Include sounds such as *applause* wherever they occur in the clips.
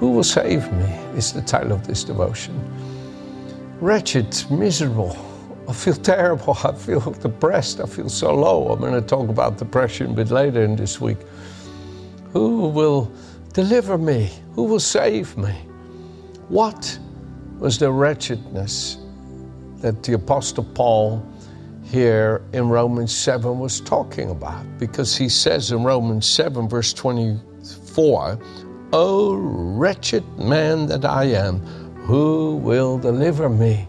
Who will save me? Is the title of this devotion. Wretched, miserable. I feel terrible. I feel depressed. I feel so low. I'm going to talk about depression a bit later in this week. Who will deliver me? Who will save me? What was the wretchedness that the Apostle Paul here in Romans 7 was talking about? Because he says in Romans 7, verse 24, O wretched man that I am, who will deliver me?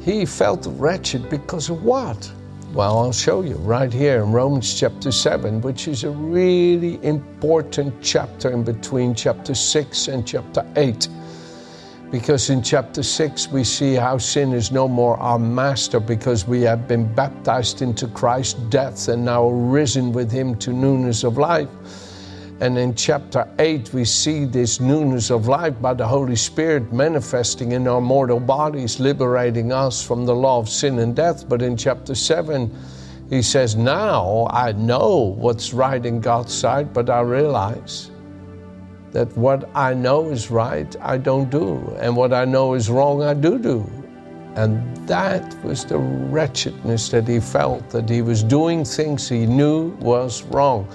He felt wretched because of what? Well, I'll show you right here in Romans chapter 7, which is a really important chapter in between chapter 6 and chapter 8. Because in chapter 6, we see how sin is no more our master because we have been baptized into Christ's death and now risen with him to newness of life. And in chapter 8, we see this newness of life by the Holy Spirit manifesting in our mortal bodies, liberating us from the law of sin and death. But in chapter 7, he says, Now I know what's right in God's sight, but I realize that what I know is right, I don't do. And what I know is wrong, I do do. And that was the wretchedness that he felt, that he was doing things he knew was wrong.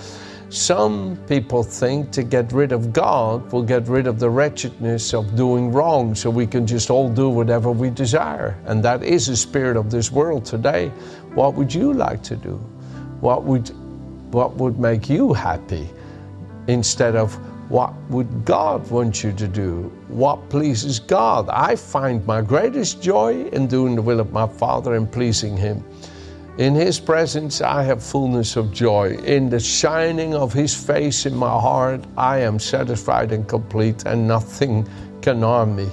Some people think to get rid of God will get rid of the wretchedness of doing wrong so we can just all do whatever we desire. And that is the spirit of this world today. What would you like to do? What would, what would make you happy instead of what would God want you to do? What pleases God? I find my greatest joy in doing the will of my Father and pleasing Him. In His presence, I have fullness of joy. In the shining of His face in my heart, I am satisfied and complete, and nothing can harm me.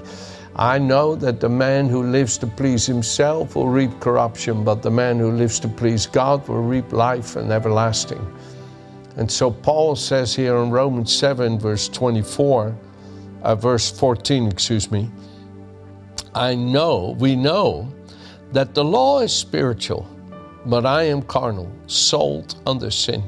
I know that the man who lives to please himself will reap corruption, but the man who lives to please God will reap life and everlasting. And so Paul says here in Romans 7, verse 24, uh, verse 14, excuse me, I know, we know that the law is spiritual but I am carnal, sold under sin.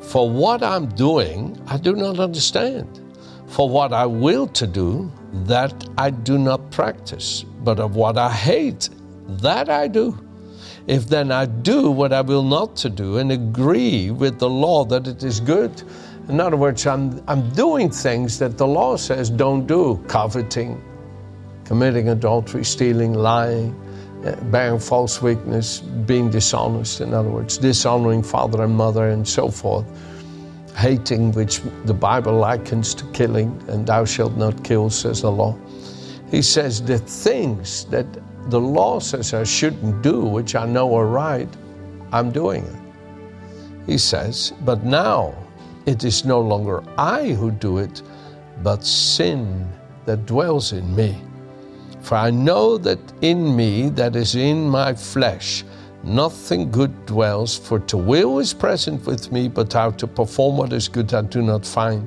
For what I'm doing, I do not understand. For what I will to do, that I do not practice. But of what I hate, that I do. If then I do what I will not to do and agree with the law that it is good, in other words, I'm, I'm doing things that the law says don't do coveting, committing adultery, stealing, lying, Eh, bearing false witness, being dishonest, in other words, dishonoring father and mother, and so forth. Hating, which the Bible likens to killing, and thou shalt not kill, says the law. He says the things that the law says I shouldn't do, which I know are right, I'm doing it. He says, but now it is no longer I who do it, but sin that dwells in me. For I know that in me, that is in my flesh, nothing good dwells, for to will is present with me, but how to perform what is good I do not find.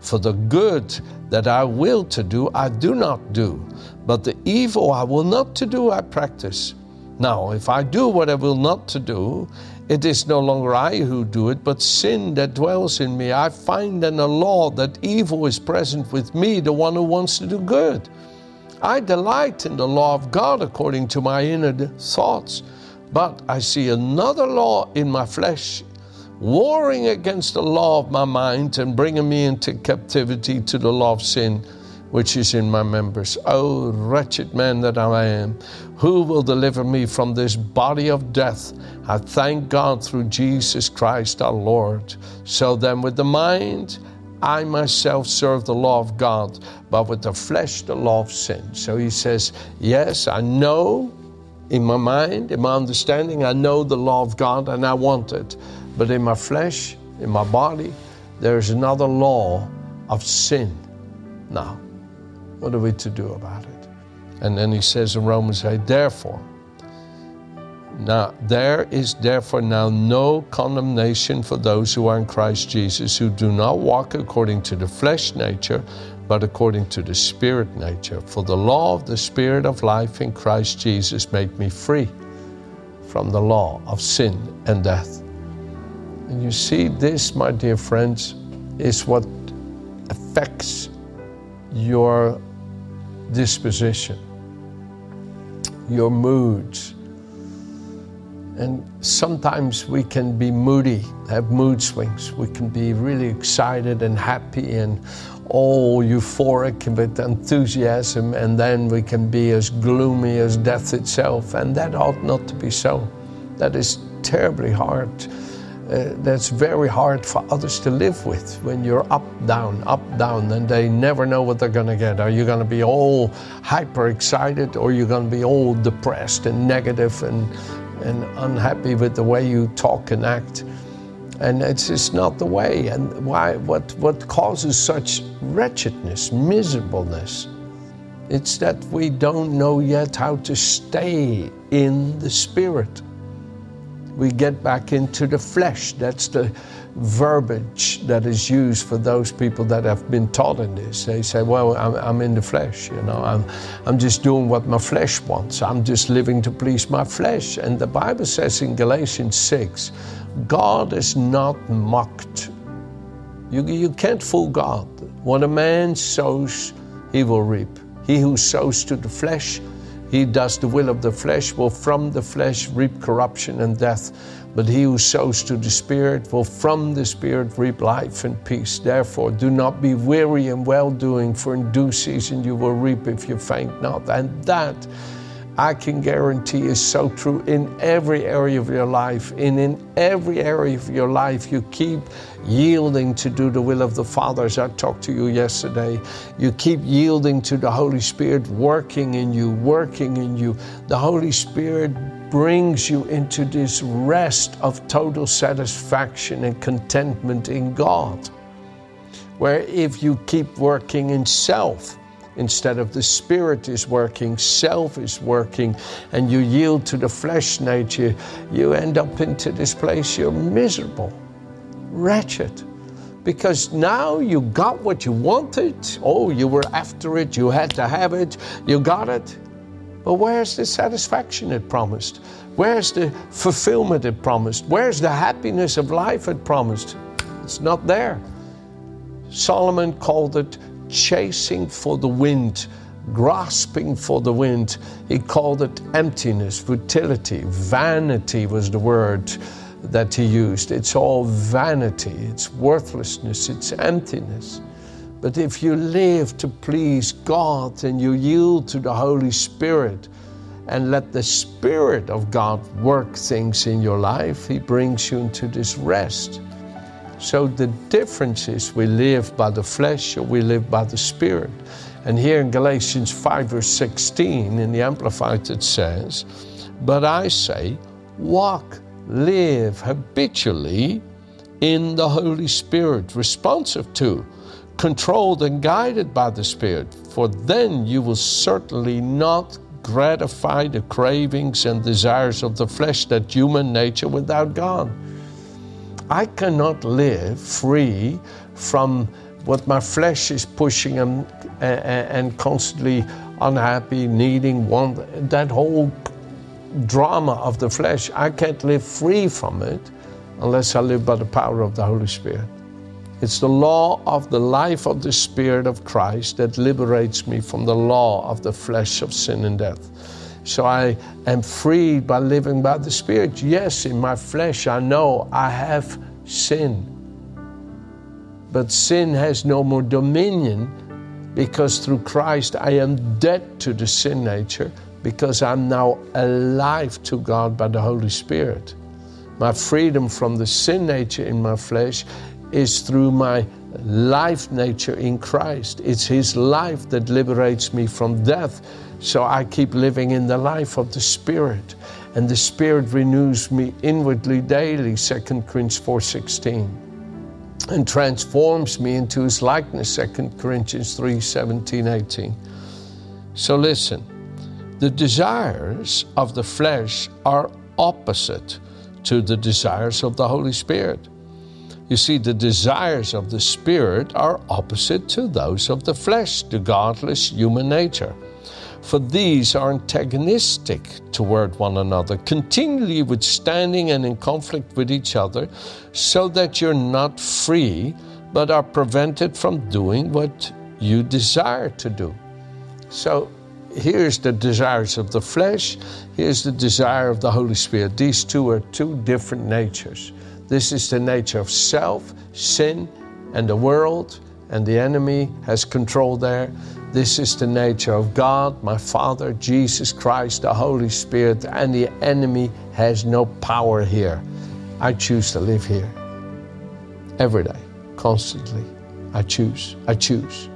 For the good that I will to do, I do not do, but the evil I will not to do, I practice. Now, if I do what I will not to do, it is no longer I who do it, but sin that dwells in me. I find in the law that evil is present with me, the one who wants to do good. I delight in the law of God according to my inner thoughts, but I see another law in my flesh, warring against the law of my mind and bringing me into captivity to the law of sin which is in my members. Oh, wretched man that I am, who will deliver me from this body of death? I thank God through Jesus Christ our Lord. So then, with the mind, I myself serve the law of God, but with the flesh, the law of sin. So he says, Yes, I know in my mind, in my understanding, I know the law of God and I want it. But in my flesh, in my body, there is another law of sin now. What are we to do about it? And then he says in Romans 8, therefore, now, there is therefore now no condemnation for those who are in Christ Jesus, who do not walk according to the flesh nature, but according to the spirit nature. For the law of the spirit of life in Christ Jesus made me free from the law of sin and death. And you see, this, my dear friends, is what affects your disposition, your moods and sometimes we can be moody, have mood swings. We can be really excited and happy and all euphoric with enthusiasm, and then we can be as gloomy as death itself. And that ought not to be so. That is terribly hard. Uh, that's very hard for others to live with when you're up, down, up, down, and they never know what they're going to get. Are you going to be all hyper excited or are you going to be all depressed and negative and and unhappy with the way you talk and act. And it's just not the way. And why? What, what causes such wretchedness, miserableness? It's that we don't know yet how to stay in the Spirit. We get back into the flesh. That's the verbiage that is used for those people that have been taught in this. They say, well, I'm, I'm, in the flesh, you know, I'm, I'm just doing what my flesh wants. I'm just living to please my flesh. And the Bible says in Galatians 6, God is not mocked. You, you can't fool God. What a man sows, he will reap. He who sows to the flesh, he does the will of the flesh, will from the flesh reap corruption and death. But he who sows to the Spirit will from the Spirit reap life and peace. Therefore, do not be weary in well doing, for in due season you will reap if you faint not. And that I can guarantee is so true in every area of your life. And in every area of your life, you keep yielding to do the will of the Father, as I talked to you yesterday. You keep yielding to the Holy Spirit working in you, working in you. The Holy Spirit brings you into this rest of total satisfaction and contentment in God. Where if you keep working in self, instead of the spirit is working, self is working, and you yield to the flesh nature, you end up into this place you're miserable, wretched. Because now you got what you wanted. Oh, you were after it, you had to have it, you got it. But where's the satisfaction it promised? Where's the fulfillment it promised? Where's the happiness of life it promised? It's not there. Solomon called it chasing for the wind, grasping for the wind. He called it emptiness, futility, vanity was the word that he used. It's all vanity, it's worthlessness, it's emptiness. But if you live to please God and you yield to the Holy Spirit and let the Spirit of God work things in your life, He brings you into this rest. So the difference is we live by the flesh or we live by the Spirit. And here in Galatians 5, verse 16, in the Amplified, it says, But I say, walk, live habitually in the Holy Spirit, responsive to controlled and guided by the Spirit, for then you will certainly not gratify the cravings and desires of the flesh, that human nature without God. I cannot live free from what my flesh is pushing and, and, constantly unhappy, needing, want, that whole drama of the flesh. I can't live free from it unless I live by the power of the Holy Spirit. It's the law of the life of the Spirit of Christ that liberates me from the law of the flesh of sin and death. So I am freed by living by the Spirit. Yes, in my flesh, I know I have sin. But sin has no more dominion because through Christ I am dead to the sin nature because I'm now alive to God by the Holy Spirit. My freedom from the sin nature in my flesh is through my life nature in Christ. It's His life that liberates me from death. So I keep living in the life of the Spirit. And the Spirit renews me inwardly daily, 2 Corinthians 4.16. and transforms me into his likeness 2 corinthians 3 17 18 so listen the desires of the flesh are opposite to the desires of the holy spirit you see the desires of the spirit are opposite to those of the flesh the godless human nature for these are antagonistic toward one another, continually withstanding and in conflict with each other, so that you're not free, but are prevented from doing what you desire to do. So here's the desires of the flesh, here's the desire of the Holy Spirit. These two are two different natures. This is the nature of self, sin, and the world, and the enemy has control there. This is the nature of God, my Father, Jesus Christ, the Holy Spirit, and the enemy has no power here. I choose to live here every day, constantly. I choose, I choose.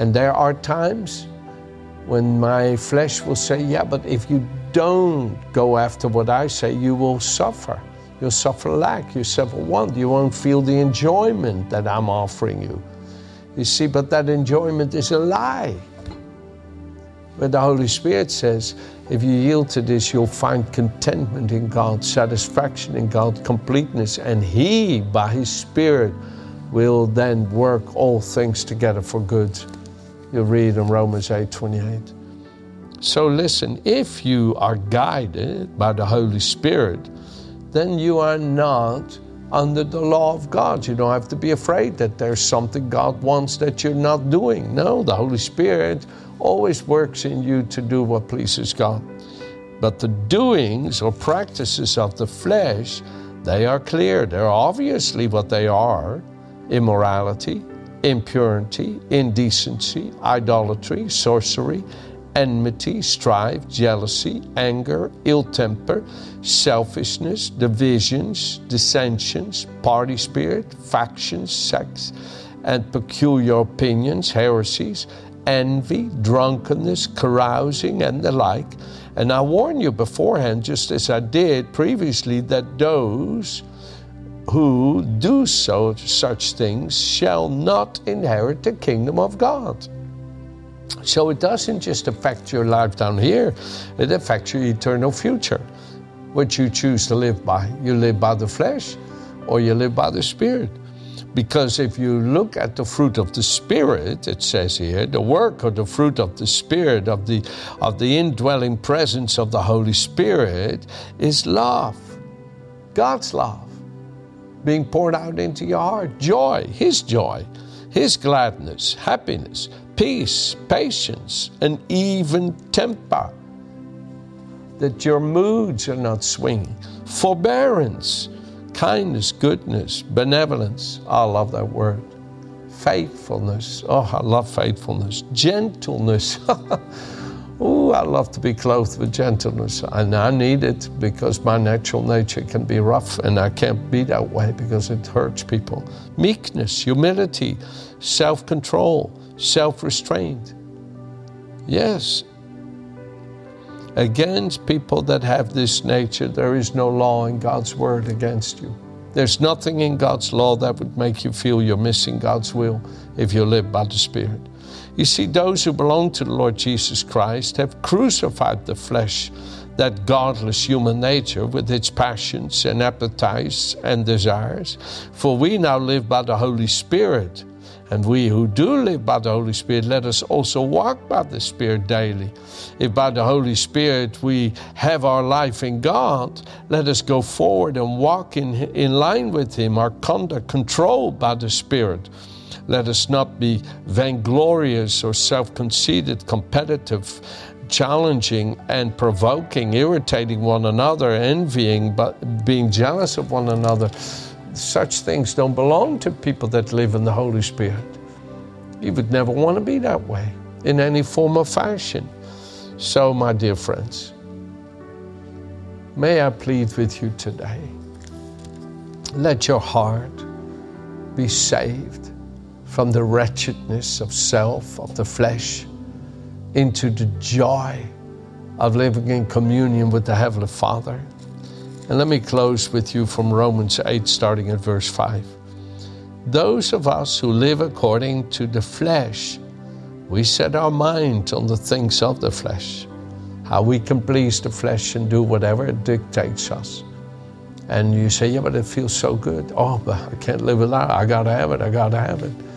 And there are times when my flesh will say, Yeah, but if you don't go after what I say, you will suffer. You'll suffer lack, you suffer want, you won't feel the enjoyment that I'm offering you. You see, but that enjoyment is a lie. But the Holy Spirit says, if you yield to this, you'll find contentment in God, satisfaction in God, completeness, and He, by His Spirit, will then work all things together for good. You read in Romans 8 28. So listen, if you are guided by the Holy Spirit, then you are not under the law of God. You don't have to be afraid that there's something God wants that you're not doing. No, the Holy Spirit always works in you to do what pleases God. But the doings or practices of the flesh, they are clear. They're obviously what they are immorality, impurity, indecency, idolatry, sorcery, enmity, strife, jealousy, anger, ill temper, selfishness, divisions, dissensions, party spirit, factions, sects, and peculiar opinions, heresies, envy, drunkenness, carousing, and the like. And I warn you beforehand, just as I did previously, that those who do so such things shall not inherit the kingdom of God. So it doesn't just affect your life down here, it affects your eternal future. What you choose to live by. You live by the flesh or you live by the Spirit. Because if you look at the fruit of the Spirit, it says here, the work of the fruit of the Spirit, of the, of the indwelling presence of the Holy Spirit, is love. God's love being poured out into your heart. Joy, His joy, His gladness, happiness, peace, patience, and even temper. That your moods are not swinging. Forbearance, kindness, goodness, benevolence. I love that word. Faithfulness. Oh, I love faithfulness. Gentleness. *laughs* oh, I love to be clothed with gentleness. And I need it because my natural nature can be rough and I can't be that way because it hurts people. Meekness, humility, self control self restraint. Yes. Against people that have this nature, there is no law in God's word against you. There's nothing in God's law that would make you feel you're missing God's will if you live by the Spirit. You see, those who belong to the Lord Jesus Christ have crucified the flesh, that godless human nature with its passions and appetites and desires. For we now live by the Holy Spirit and we who do live by the Holy Spirit, let us also walk by the Spirit daily. If by the Holy Spirit we have our life in God, let us go forward and walk in, in line with Him, our conduct controlled by the Spirit. Let us not be vainglorious or self conceited, competitive, challenging and provoking, irritating one another, envying, but being jealous of one another such things don't belong to people that live in the Holy Spirit. You would never want to be that way in any form or fashion. So, my dear friends, may I plead with you today let your heart be saved from the wretchedness of self, of the flesh, into the joy of living in communion with the Heavenly Father and let me close with you from Romans 8, starting at verse 5. those of us who live according to the flesh, we set our mind on the things of the flesh, how we can please the flesh and do whatever it dictates us. And you say, yeah, but it feels so good. Oh, but I can't live without it. I gotta have it. I gotta have it.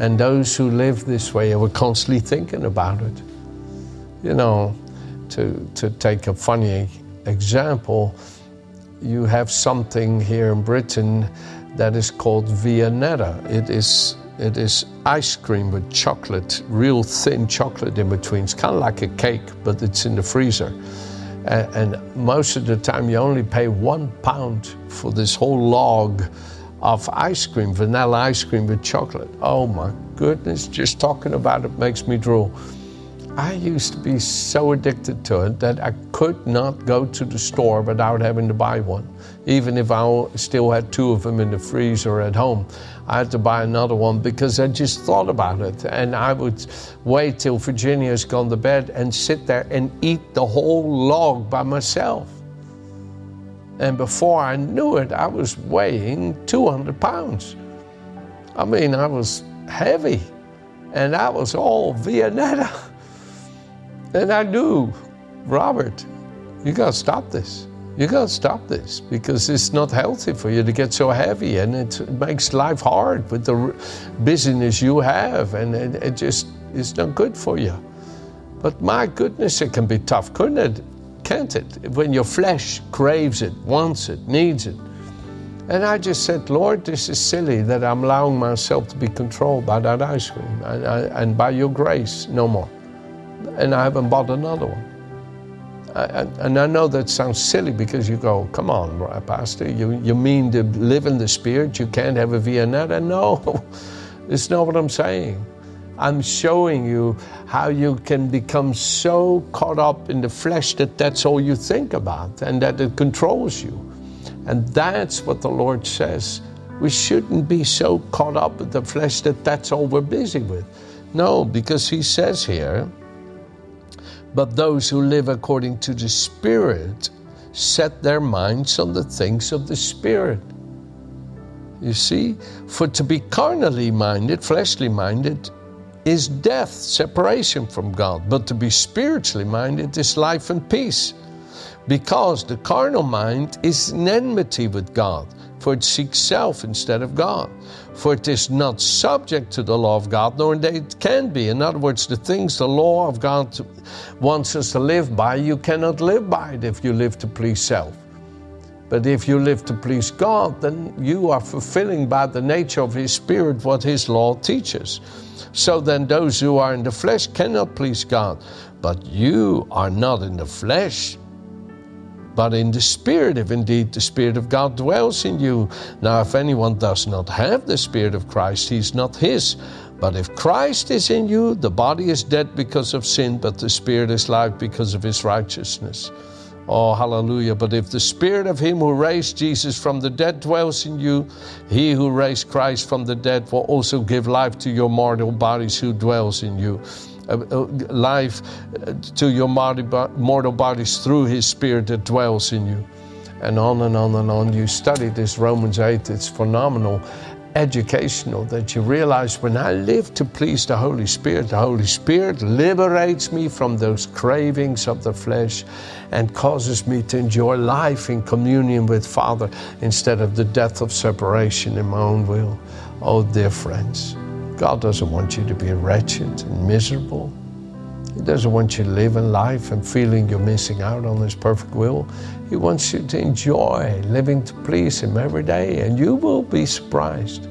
And those who live this way are constantly thinking about it. You know, to, to take a funny example, you have something here in Britain that is called Viennetta. It is it is ice cream with chocolate, real thin chocolate in between. It's kind of like a cake, but it's in the freezer. And, and most of the time, you only pay one pound for this whole log of ice cream, vanilla ice cream with chocolate. Oh my goodness, just talking about it makes me drool. I used to be so addicted to it that I could not go to the store without having to buy one. Even if I still had two of them in the freezer at home, I had to buy another one because I just thought about it. And I would wait till Virginia's gone to bed and sit there and eat the whole log by myself. And before I knew it, I was weighing 200 pounds. I mean, I was heavy, and that was all Viennetta. *laughs* And I knew, Robert, you got to stop this. You got to stop this because it's not healthy for you to get so heavy and it makes life hard with the busyness you have and it, it just is not good for you. But my goodness, it can be tough, couldn't it? Can't it? When your flesh craves it, wants it, needs it. And I just said, Lord, this is silly that I'm allowing myself to be controlled by that ice cream. And, and by your grace, no more and I haven't bought another one. I, and I know that sounds silly because you go, come on, Pastor, you, you mean to live in the Spirit? You can't have a Viennetta? No, *laughs* it's not what I'm saying. I'm showing you how you can become so caught up in the flesh that that's all you think about and that it controls you. And that's what the Lord says. We shouldn't be so caught up with the flesh that that's all we're busy with. No, because He says here, but those who live according to the Spirit set their minds on the things of the Spirit. You see, for to be carnally minded, fleshly minded, is death, separation from God. But to be spiritually minded is life and peace. Because the carnal mind is in enmity with God, for it seeks self instead of God for it is not subject to the law of God, nor indeed it can be. In other words, the things the law of God wants us to live by, you cannot live by it if you live to please self. But if you live to please God, then you are fulfilling by the nature of His Spirit what His law teaches. So then, those who are in the flesh cannot please God. But you are not in the flesh, but in the Spirit, if indeed the Spirit of God dwells in you. Now, if anyone does not have the Spirit of Christ, he is not his. But if Christ is in you, the body is dead because of sin, but the Spirit is life because of his righteousness. Oh, hallelujah. But if the Spirit of Him who raised Jesus from the dead dwells in you, He who raised Christ from the dead will also give life to your mortal bodies who dwells in you. Uh, uh, life uh, to your mortal bodies through His Spirit that dwells in you. And on and on and on. You study this Romans 8, it's phenomenal educational that you realize when I live to please the Holy Spirit, the Holy Spirit liberates me from those cravings of the flesh and causes me to enjoy life in communion with Father instead of the death of separation in my own will. Oh, dear friends. God doesn't want you to be wretched and miserable. He doesn't want you living life and feeling you're missing out on His perfect will. He wants you to enjoy living to please Him every day, and you will be surprised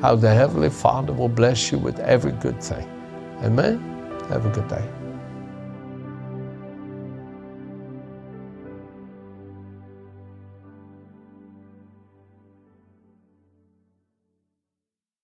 how the Heavenly Father will bless you with every good thing. Amen. Have a good day.